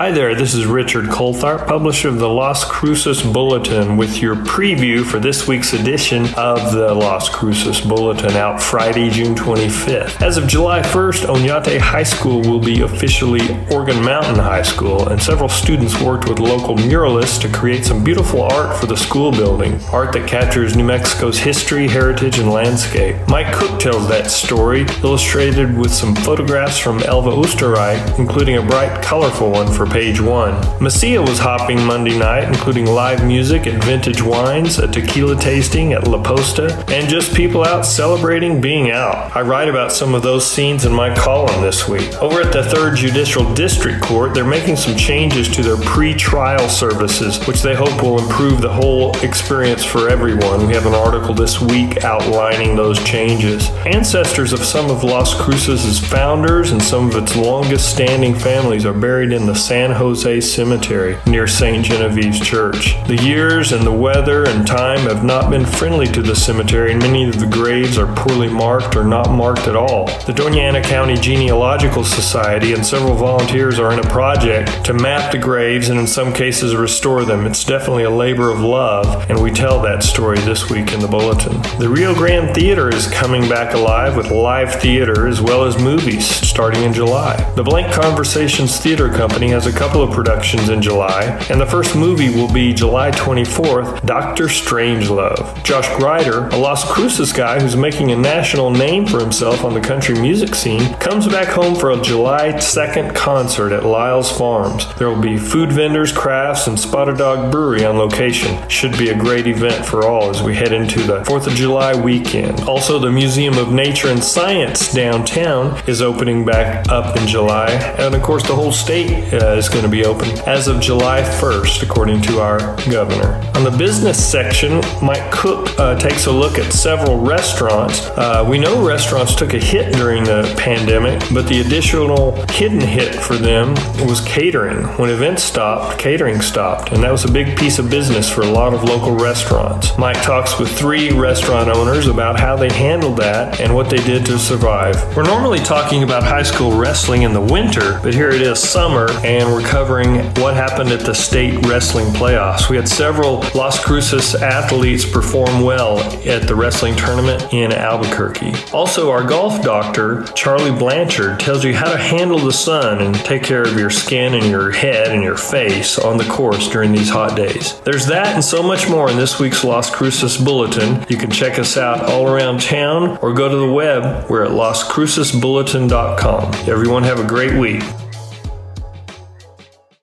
Hi there, this is Richard Coltharp, publisher of the Las Cruces Bulletin, with your preview for this week's edition of the Las Cruces Bulletin out Friday, June 25th. As of July 1st, Oñate High School will be officially Organ Mountain High School, and several students worked with local muralists to create some beautiful art for the school building. Art that captures New Mexico's history, heritage, and landscape. Mike Cook tells that story, illustrated with some photographs from Elva Oosterreich, including a bright, colorful one for page one. Mesilla was hopping Monday night, including live music at Vintage Wines, a tequila tasting at La Posta, and just people out celebrating being out. I write about some of those scenes in my column this week. Over at the 3rd Judicial District Court, they're making some changes to their pre trial services, which they hope will improve the whole experience for everyone. We have an article this week outlining those changes. Ancestors of some of Las Cruces' founders and some of its longest standing families are buried in the San Jose Cemetery near St. Genevieve's Church. The years and the weather and time have not been friendly to the cemetery, and many of the graves are poorly marked or not marked at all. The Doña Ana County Genealogical Society and several volunteers are in a project to map the graves and, in some cases, restore them. It's definitely a labor of love, and we tell that story this week in the Bulletin. The Rio Grande Theater is coming back alive with live theater as well as movies starting in July. The Blank Conversations Theater Company has has a couple of productions in July, and the first movie will be July 24th, Doctor Strangelove. Josh Grider, a Las Cruces guy who's making a national name for himself on the country music scene, comes back home for a July 2nd concert at Lyle's Farms. There will be food vendors, crafts, and Spotted Dog Brewery on location. Should be a great event for all as we head into the 4th of July weekend. Also, the Museum of Nature and Science downtown is opening back up in July, and of course, the whole state uh, is going to be open as of July 1st, according to our governor. On the business section, Mike Cook uh, takes a look at several restaurants. Uh, we know restaurants took a hit during the pandemic, but the additional hidden hit for them was catering. When events stopped, catering stopped, and that was a big piece of business for a lot of local restaurants. Mike talks with three restaurant owners about how they handled that and what they did to survive. We're normally talking about high school wrestling in the winter, but here it is summer, and we're covering what happened at the state wrestling playoffs. We had several Las Cruces athletes perform well at the wrestling tournament in Albuquerque. Also, our golf doctor, Charlie Blanchard, tells you how to handle the sun and take care of your skin and your head and your face on the course during these hot days. There's that and so much more in this week's Las Cruces Bulletin. You can check us out all around town or go to the web. We're at lascrucesbulletin.com. Everyone have a great week.